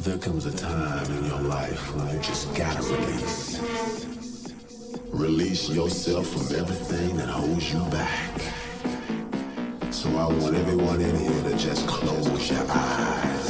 There comes a time in your life when you just gotta release. Release yourself from everything that holds you back. So I want everyone in here to just close your eyes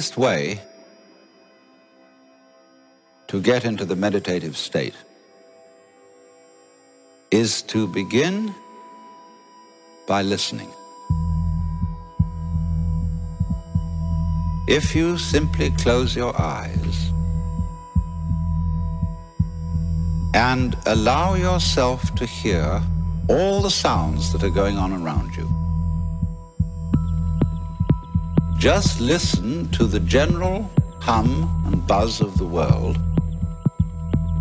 easiest way to get into the meditative state is to begin by listening. If you simply close your eyes and allow yourself to hear all the sounds that are going on around you, just listen to the general hum and buzz of the world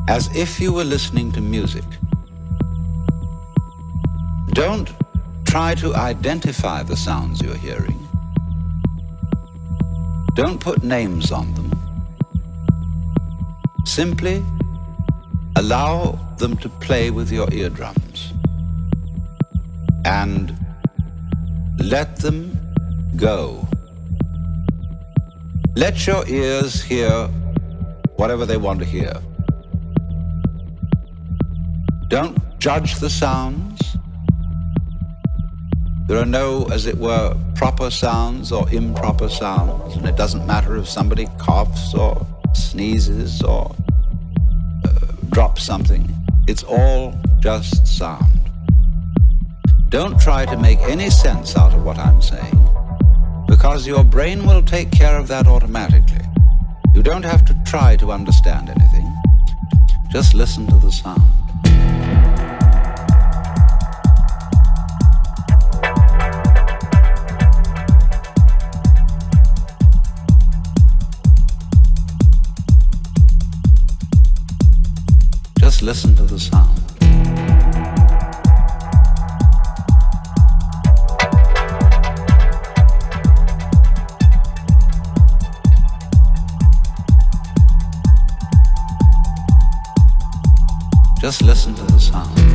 as if you were listening to music. Don't try to identify the sounds you're hearing. Don't put names on them. Simply allow them to play with your eardrums and let them go. Let your ears hear whatever they want to hear. Don't judge the sounds. There are no, as it were, proper sounds or improper sounds, and it doesn't matter if somebody coughs or sneezes or uh, drops something. It's all just sound. Don't try to make any sense out of what I'm saying, because your brain will take care of that automatically. You don't have to try to understand anything. Just listen to the sound. Just listen to the sound. Just listen to the sound.